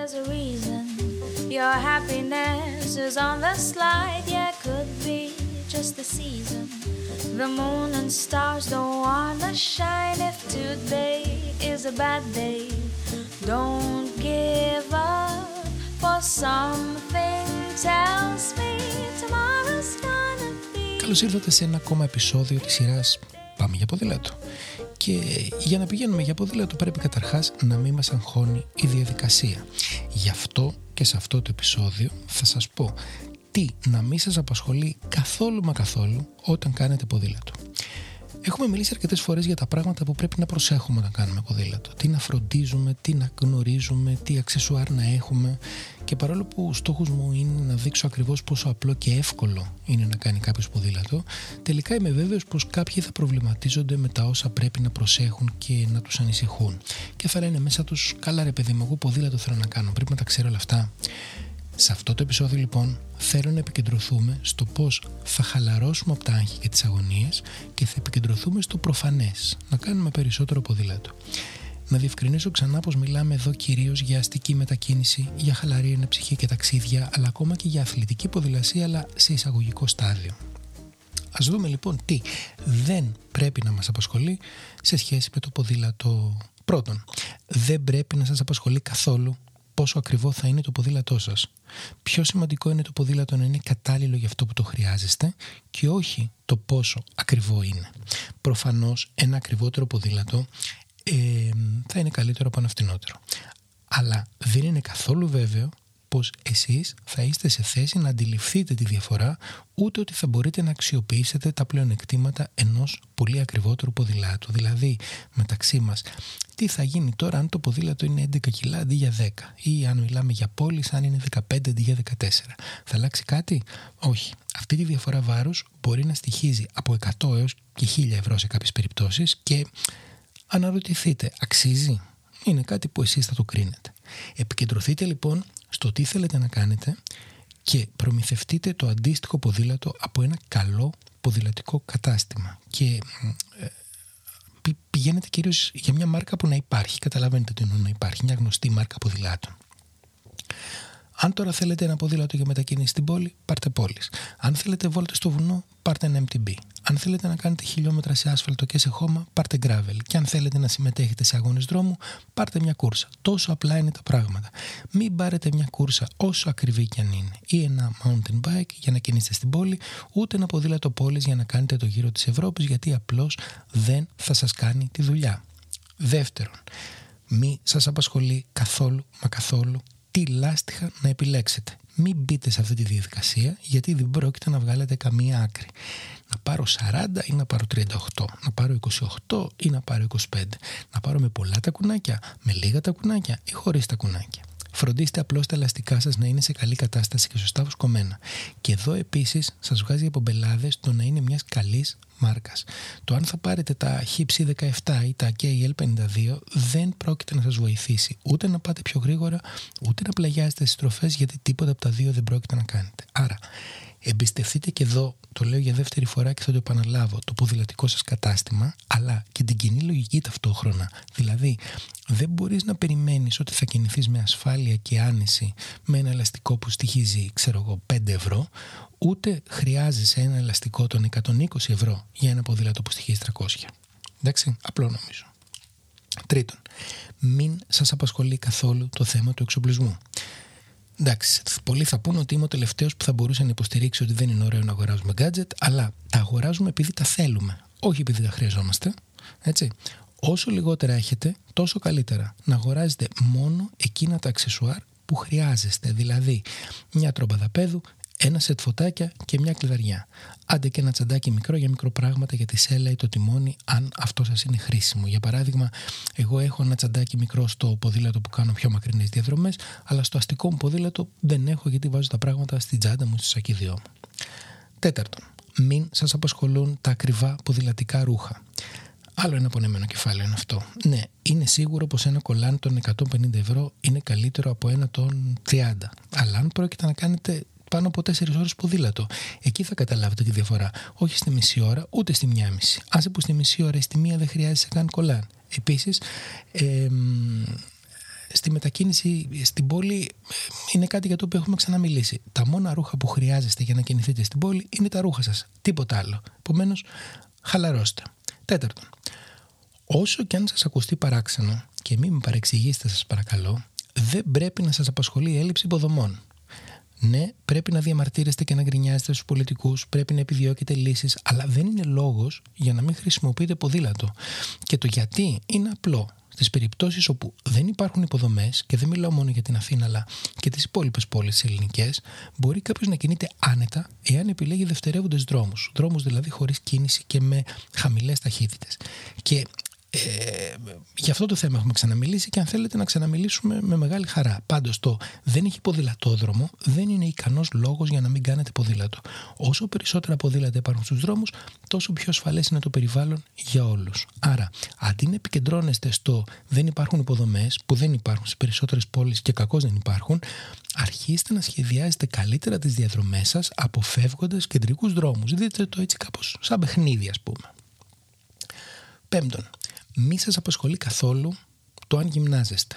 There's a reason your happiness is on the slide. Yeah, could be just the season. The moon and stars don't wanna shine. If today is a bad day, don't give up. For something tells me tomorrow's gonna be. Καλώς ήρθατε σε ένα ακόμα επεισόδιο της σειράς Πάμε για ποδήλατο. Και για να πηγαίνουμε για ποδήλατο πρέπει καταρχάς να μην μας αγχώνει η διαδικασία. Γι' αυτό και σε αυτό το επεισόδιο θα σας πω τι να μην σας απασχολεί καθόλου μα καθόλου όταν κάνετε ποδήλατο. Έχουμε μιλήσει αρκετές φορές για τα πράγματα που πρέπει να προσέχουμε όταν κάνουμε ποδήλατο. Τι να φροντίζουμε, τι να γνωρίζουμε, τι αξεσουάρ να έχουμε. Και παρόλο που ο στόχος μου είναι να δείξω ακριβώς πόσο απλό και εύκολο είναι να κάνει κάποιος ποδήλατο, τελικά είμαι βέβαιος πως κάποιοι θα προβληματίζονται με τα όσα πρέπει να προσέχουν και να τους ανησυχούν. Και θα λένε μέσα τους, καλά ρε παιδί μου, εγώ ποδήλατο θέλω να κάνω, πρέπει να τα ξέρω όλα αυτά. Σε αυτό το επεισόδιο λοιπόν θέλω να επικεντρωθούμε στο πώς θα χαλαρώσουμε από τα άγχη και τις αγωνίες και θα επικεντρωθούμε στο προφανές, να κάνουμε περισσότερο ποδήλατο. Να διευκρινίσω ξανά πως μιλάμε εδώ κυρίως για αστική μετακίνηση, για χαλαρή ψυχή και ταξίδια, αλλά ακόμα και για αθλητική ποδηλασία, αλλά σε εισαγωγικό στάδιο. Ας δούμε λοιπόν τι δεν πρέπει να μας απασχολεί σε σχέση με το ποδήλατο. Πρώτον, δεν πρέπει να σας απασχολεί καθόλου πόσο ακριβό θα είναι το ποδήλατό σας. Πιο σημαντικό είναι το ποδήλατο να είναι κατάλληλο για αυτό που το χρειάζεστε και όχι το πόσο ακριβό είναι. Προφανώς ένα ακριβότερο ποδήλατο ε, θα είναι καλύτερο από ένα φτηνότερο. Αλλά δεν είναι καθόλου βέβαιο πως εσείς θα είστε σε θέση να αντιληφθείτε τη διαφορά ούτε ότι θα μπορείτε να αξιοποιήσετε τα πλεονεκτήματα ενός πολύ ακριβότερου ποδηλάτου. Δηλαδή μεταξύ μας τι θα γίνει τώρα αν το ποδήλατο είναι 11 κιλά αντί για 10 ή αν μιλάμε για πόλεις αν είναι 15 αντί για 14. Θα αλλάξει κάτι; Όχι. Αυτή τη διαφορά βάρους μπορεί να στοιχίζει από 100 έως και 1000 ευρώ σε κάποιες περιπτώσεις και αναρωτηθείτε αξίζει; Είναι κάτι που εσείς θα το κρίνετε. Επικεντρωθείτε λοιπόν στο τι θέλετε να κάνετε και προμηθευτείτε το αντίστοιχο ποδήλατο από ένα καλό ποδηλατικό κατάστημα. Και ε, πηγαίνετε κυρίως για μια μάρκα που να υπάρχει, καταλαβαίνετε τι εννοώ να υπάρχει, μια γνωστή μάρκα ποδηλάτων. Αν τώρα θέλετε ένα ποδήλατο για μετακίνηση στην πόλη, πάρτε πόλει. Αν θέλετε βόλτες στο βουνό, πάρτε ένα MTB. Αν θέλετε να κάνετε χιλιόμετρα σε άσφαλτο και σε χώμα, πάρτε gravel. Και αν θέλετε να συμμετέχετε σε αγώνες δρόμου, πάρτε μια κούρσα. Τόσο απλά είναι τα πράγματα. Μην πάρετε μια κούρσα όσο ακριβή κι αν είναι, ή ένα mountain bike για να κινήσετε στην πόλη, ούτε ένα ποδήλατο πόλης για να κάνετε το γύρο της Ευρώπης, γιατί απλώς δεν θα σας κάνει τη δουλειά. Δεύτερον, μη σας απασχολεί καθόλου μα καθόλου τι λάστιχα να επιλέξετε. Μην μπείτε σε αυτή τη διαδικασία γιατί δεν πρόκειται να βγάλετε καμία άκρη. Να πάρω 40 ή να πάρω 38, να πάρω 28 ή να πάρω 25, να πάρω με πολλά τα κουνάκια, με λίγα τα κουνάκια ή χωρίς τα κουνάκια. Φροντίστε απλώς τα ελαστικά σας να είναι σε καλή κατάσταση και σωστά βοσκομένα. Και εδώ επίσης σας βγάζει από μπελάδε το να είναι μιας καλής μάρκας. Το αν θα πάρετε τα Hipsy 17 ή τα KL52 δεν πρόκειται να σας βοηθήσει ούτε να πάτε πιο γρήγορα, ούτε να πλαγιάζετε στις στροφέ γιατί τίποτα από τα δύο δεν πρόκειται να κάνετε. Άρα, Εμπιστευτείτε και εδώ, το λέω για δεύτερη φορά και θα το επαναλάβω, το ποδηλατικό σας κατάστημα, αλλά και την κοινή λογική ταυτόχρονα. Δηλαδή, δεν μπορείς να περιμένεις ότι θα κινηθείς με ασφάλεια και άνεση με ένα ελαστικό που στοιχίζει, ξέρω εγώ, 5 ευρώ, ούτε χρειάζεσαι ένα ελαστικό των 120 ευρώ για ένα ποδήλατο που στοιχίζει 300. Εντάξει, απλό νομίζω. Τρίτον, μην σας απασχολεί καθόλου το θέμα του εξοπλισμού. Εντάξει, πολλοί θα πούνε ότι είμαι ο τελευταίος που θα μπορούσε να υποστηρίξει ότι δεν είναι ωραίο να αγοράζουμε gadget, αλλά τα αγοράζουμε επειδή τα θέλουμε, όχι επειδή τα χρειαζόμαστε. Έτσι. Όσο λιγότερα έχετε, τόσο καλύτερα. Να αγοράζετε μόνο εκείνα τα αξεσουάρ που χρειάζεστε. Δηλαδή, μια τρόμπα δαπέδου, ένα σετ φωτάκια και μια κλειδαριά. Άντε και ένα τσαντάκι μικρό για μικροπράγματα για τη σέλα ή το τιμόνι, αν αυτό σας είναι χρήσιμο. Για παράδειγμα, εγώ έχω ένα τσαντάκι μικρό στο ποδήλατο που κάνω πιο μακρινές διαδρομές, αλλά στο αστικό μου ποδήλατο δεν έχω γιατί βάζω τα πράγματα στην τσάντα μου, στο σακίδιό μου. Τέταρτον, μην σας απασχολούν τα ακριβά ποδηλατικά ρούχα. Άλλο ένα πονεμένο κεφάλαιο είναι αυτό. Ναι, είναι σίγουρο πως ένα κολάν των 150 ευρώ είναι καλύτερο από ένα των 30. Αλλά αν πρόκειται να κάνετε πάνω από 4 ώρες ποδήλατο. Εκεί θα καταλάβετε τη διαφορά. Όχι στη μισή ώρα, ούτε στη μία μισή. Άσε που στη μισή ώρα ή στη μία δεν χρειάζεσαι καν κολάν. Επίσης, ε, στη μετακίνηση στην πόλη είναι κάτι για το οποίο έχουμε ξαναμιλήσει. Τα μόνα ρούχα που χρειάζεστε για να κινηθείτε στην πόλη είναι τα ρούχα σας. Τίποτα άλλο. Επομένως, χαλαρώστε. Τέταρτον, όσο και αν σας ακουστεί παράξενο και μην με παρεξηγήσετε σας παρακαλώ, δεν πρέπει να σας απασχολεί η έλλειψη υποδομών. Ναι, πρέπει να διαμαρτύρεστε και να γκρινιάζετε στους πολιτικούς, πρέπει να επιδιώκετε λύσεις, αλλά δεν είναι λόγος για να μην χρησιμοποιείτε ποδήλατο. Και το γιατί είναι απλό. Στις περιπτώσεις όπου δεν υπάρχουν υποδομές, και δεν μιλάω μόνο για την Αθήνα, αλλά και τις υπόλοιπες πόλεις ελληνικές, μπορεί κάποιος να κινείται άνετα εάν επιλέγει δευτερεύοντες δρόμους. Δρόμους δηλαδή χωρίς κίνηση και με χαμηλές ταχύτητες. Και ε, για αυτό το θέμα έχουμε ξαναμιλήσει και αν θέλετε να ξαναμιλήσουμε με μεγάλη χαρά. Πάντως το δεν έχει ποδηλατόδρομο δεν είναι ικανός λόγος για να μην κάνετε ποδήλατο. Όσο περισσότερα ποδήλατα υπάρχουν στους δρόμους τόσο πιο ασφαλές είναι το περιβάλλον για όλους. Άρα αντί να επικεντρώνεστε στο δεν υπάρχουν υποδομές που δεν υπάρχουν στις περισσότερες πόλεις και κακώς δεν υπάρχουν αρχίστε να σχεδιάζετε καλύτερα τις διαδρομές σας αποφεύγοντας κεντρικούς δρόμους. Δείτε το έτσι κάπως σαν παιχνίδι ας πούμε. Πέμπτον, μη σας απασχολεί καθόλου το αν γυμνάζεστε.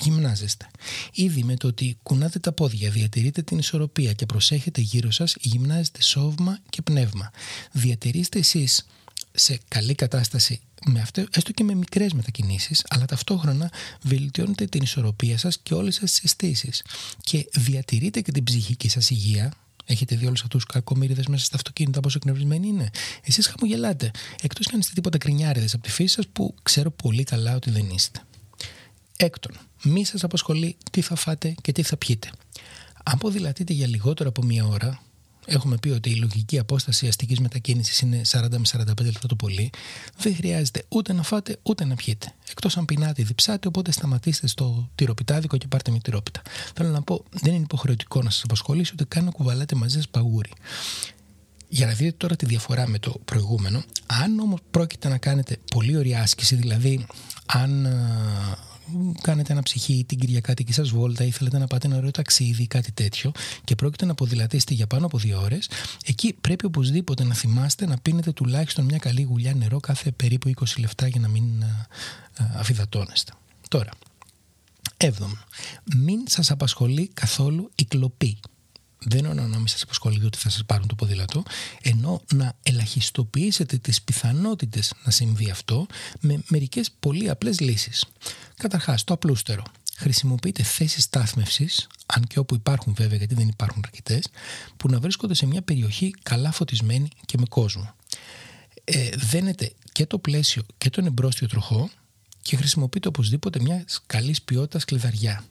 Γυμνάζεστε. Ήδη με το ότι κουνάτε τα πόδια, διατηρείτε την ισορροπία και προσέχετε γύρω σας, γυμνάζετε σώμα και πνεύμα. Διατηρήστε εσείς σε καλή κατάσταση με αυτό, έστω και με μικρές μετακινήσεις, αλλά ταυτόχρονα βελτιώνετε την ισορροπία σας και όλες σας τις αισθήσεις. Και διατηρείτε και την ψυχική σας υγεία, Έχετε δει όλους αυτούς του κακομίριδε μέσα στα αυτοκίνητα πόσο εκνευρισμένοι είναι; Εσείς χαμογελάτε. Εκτός κι αν είστε τίποτα κρινιάριδες από τη φύση σας που ξέρω πολύ καλά ότι δεν είστε. Έκτον, μη σας απασχολεί τι θα φάτε και τι θα πιείτε. Αν ποδηλατείτε για λιγότερο από μία ώρα, έχουμε πει ότι η λογική απόσταση αστικής μετακίνησης είναι 40 με 45 λεπτά το πολύ, δεν χρειάζεται ούτε να φάτε ούτε να πιείτε. Εκτός αν πεινάτε ή διψάτε, οπότε σταματήστε στο τυροπιτάδικο και πάρτε μια τυρόπιτα. Θέλω να πω, δεν είναι υποχρεωτικό να σας απασχολήσει ούτε καν να κουβαλάτε μαζί σας παγούρι. Για να δείτε τώρα τη διαφορά με το προηγούμενο, αν όμως πρόκειται να κάνετε πολύ ωραία άσκηση, δηλαδή αν κάνετε ένα ψυχή την Κυριακάτικη σας βόλτα ή θέλετε να πάτε ένα ωραίο ταξίδι ή κάτι τέτοιο και πρόκειται να ποδηλατήσετε για πάνω από δύο ώρες, εκεί πρέπει οπωσδήποτε να θυμάστε να πίνετε τουλάχιστον μια καλή γουλιά νερό κάθε περίπου 20 λεπτά για να μην αφιδατώνεστε. Τώρα, έβδομο, μην σας απασχολεί καθόλου η κλοπή δεν εννοώ να μην σα απασχολεί ότι θα σας πάρουν το ποδήλατο, ενώ να ελαχιστοποιήσετε τις πιθανότητες να συμβεί αυτό με μερικές πολύ απλές λύσεις. Καταρχάς, το απλούστερο. Χρησιμοποιείτε θέσεις στάθμευσης, αν και όπου υπάρχουν βέβαια, γιατί δεν υπάρχουν αρκετές, που να βρίσκονται σε μια περιοχή καλά φωτισμένη και με κόσμο. Ε, δένετε και το πλαίσιο και τον εμπρόστιο τροχό και χρησιμοποιείτε οπωσδήποτε μια καλής ποιότητας κλειδαριά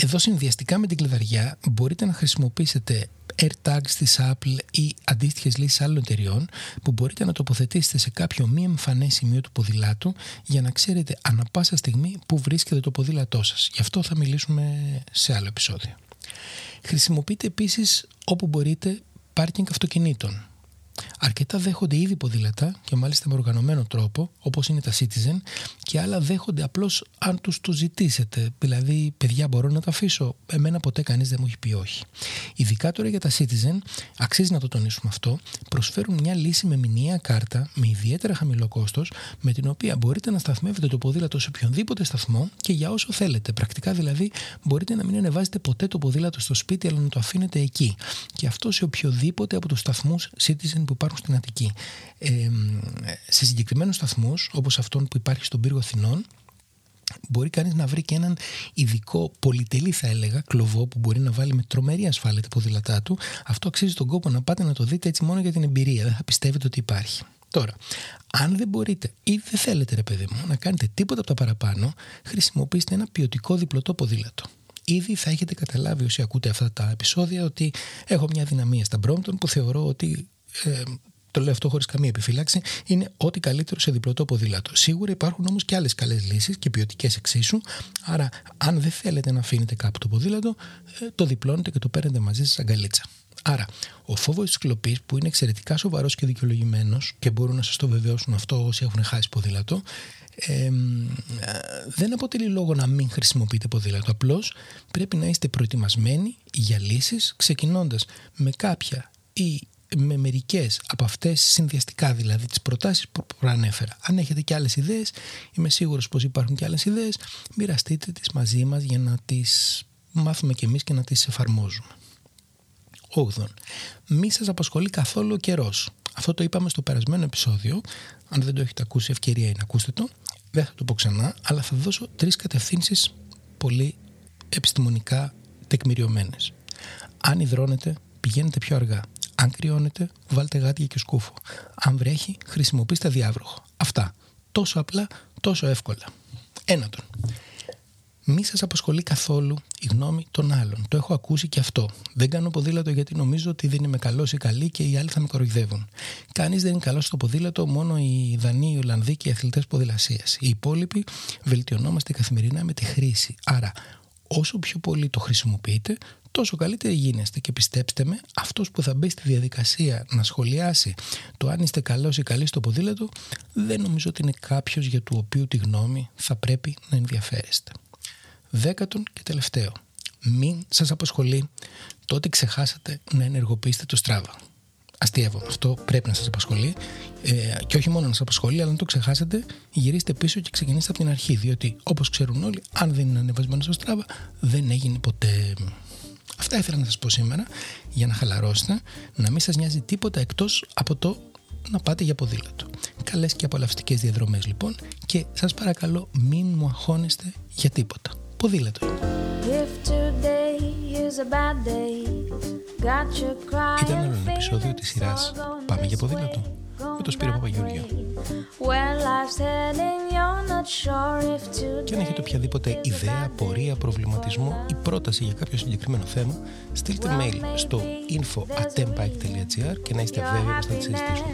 εδώ συνδυαστικά με την κλειδαριά μπορείτε να χρησιμοποιήσετε AirTags της Apple ή αντίστοιχες λύσεις άλλων εταιριών που μπορείτε να τοποθετήσετε σε κάποιο μη εμφανές σημείο του ποδηλάτου για να ξέρετε ανα πάσα στιγμή που βρίσκεται το ποδήλατό σας. Γι' αυτό θα μιλήσουμε σε άλλο επεισόδιο. Χρησιμοποιείτε επίσης όπου μπορείτε πάρκινγκ αυτοκινήτων Αρκετά δέχονται ήδη ποδήλατα και μάλιστα με οργανωμένο τρόπο, όπως είναι τα Citizen, και άλλα δέχονται απλώς αν τους το ζητήσετε. Δηλαδή, παιδιά, μπορώ να τα αφήσω. Εμένα ποτέ κανείς δεν μου έχει πει όχι. Ειδικά τώρα για τα Citizen, αξίζει να το τονίσουμε αυτό, προσφέρουν μια λύση με μηνιαία κάρτα με ιδιαίτερα χαμηλό κόστος, με την οποία μπορείτε να σταθμεύετε το ποδήλατο σε οποιονδήποτε σταθμό και για όσο θέλετε. Πρακτικά δηλαδή, μπορείτε να μην ανεβάζετε ποτέ το ποδήλατο στο σπίτι, αλλά να το αφήνετε εκεί. Και αυτό σε οποιοδήποτε από τους σταθμούς Citizen που υπάρχουν στην Αττική. Ε, σε συγκεκριμένους σταθμούς, όπως αυτόν που υπάρχει στον πύργο Αθηνών, μπορεί κανείς να βρει και έναν ειδικό πολυτελή, θα έλεγα, κλοβό που μπορεί να βάλει με τρομερή ασφάλεια τα ποδήλατά του. Αυτό αξίζει τον κόπο να πάτε να το δείτε έτσι μόνο για την εμπειρία. Δεν θα πιστεύετε ότι υπάρχει. Τώρα, αν δεν μπορείτε ή δεν θέλετε, ρε παιδί μου, να κάνετε τίποτα από τα παραπάνω, χρησιμοποιήστε ένα ποιοτικό διπλωτό ποδήλατο. Ήδη θα έχετε καταλάβει όσοι ακούτε αυτά τα επεισόδια ότι έχω μια δυναμία στα Brompton που θεωρώ ότι ε, το λέω αυτό χωρίς καμία επιφύλαξη, είναι ό,τι καλύτερο σε διπλωτό ποδήλατο. Σίγουρα υπάρχουν όμως και άλλες καλές λύσεις και ποιοτικές εξίσου. Άρα, αν δεν θέλετε να αφήνετε κάπου το ποδήλατο, ε, το διπλώνετε και το παίρνετε μαζί σας αγκαλίτσα. Άρα, ο φόβος της κλοπής, που είναι εξαιρετικά σοβαρός και δικαιολογημένος και μπορούν να σας το βεβαιώσουν αυτό όσοι έχουν χάσει ποδήλατο, ε, δεν αποτελεί λόγο να μην χρησιμοποιείτε ποδήλατο. Απλώς πρέπει να είστε προετοιμασμένοι για λύσεις, ξεκινώντας με κάποια ή με μερικές από αυτές συνδυαστικά δηλαδή τις προτάσεις που προανέφερα. Αν έχετε και άλλες ιδέες, είμαι σίγουρος πως υπάρχουν και άλλες ιδέες, μοιραστείτε τις μαζί μας για να τις μάθουμε κι εμείς και να τις εφαρμόζουμε. 8. Μη σας απασχολεί καθόλου ο καιρός. Αυτό το είπαμε στο περασμένο επεισόδιο. Αν δεν το έχετε ακούσει, ευκαιρία είναι να ακούσετε το. Δεν θα το πω ξανά, αλλά θα δώσω τρεις κατευθύνσεις πολύ επιστημονικά τεκμηριωμένες. Αν υδρώνετε, πηγαίνετε πιο αργά. Αν κρυώνετε, βάλτε γάτια και σκούφο. Αν βρέχει, χρησιμοποιήστε διάβροχο. Αυτά. Τόσο απλά, τόσο εύκολα. Ένατον. Μη σας απασχολεί καθόλου η γνώμη των άλλων. Το έχω ακούσει και αυτό. Δεν κάνω ποδήλατο γιατί νομίζω ότι δεν είμαι καλός ή καλή και οι άλλοι θα με κοροϊδεύουν. Κανείς δεν είναι καλός στο ποδήλατο, μόνο οι Δανείοι, οι Ολλανδοί και οι αθλητές ποδηλασίας. Οι υπόλοιποι βελτιωνόμαστε καθημερινά με τη χρήση. Άρα, όσο πιο πολύ το χρησιμοποιείτε, τόσο καλύτεροι γίνεστε. Και πιστέψτε με, αυτός που θα μπει στη διαδικασία να σχολιάσει το αν είστε καλός ή καλής στο ποδήλατο, δεν νομίζω ότι είναι κάποιος για του οποίου τη γνώμη θα πρέπει να ενδιαφέρεστε. Δέκατον και τελευταίο. Μην σας απασχολεί το ότι ξεχάσατε να ενεργοποιήσετε το Strava. Αστείευω. Αυτό πρέπει να σας απασχολεί. Ε, και όχι μόνο να σας απασχολεί, αλλά να το ξεχάσετε, γυρίστε πίσω και ξεκινήστε από την αρχή. Διότι, όπως ξέρουν όλοι, αν δεν είναι ανεβασμένος στο Strava, δεν έγινε ποτέ. Αυτά ήθελα να σας πω σήμερα για να χαλαρώσετε, να μην σας νοιάζει τίποτα εκτός από το να πάτε για ποδήλατο. Καλές και απολαυστικές διαδρομές λοιπόν και σας παρακαλώ μην μου αγχώνεστε για τίποτα ποδήλατο. Ήταν άλλο ένα επεισόδιο της σειράς «Πάμε για ποδήλατο» με τον Σπύρο Παπαγιώργιο. Και αν έχετε οποιαδήποτε ιδέα, πορεία, προβληματισμό ή πρόταση για κάποιο συγκεκριμένο θέμα, στείλτε mail στο info.tempike.gr και να είστε βέβαιοι πως θα τη συζητήσουμε.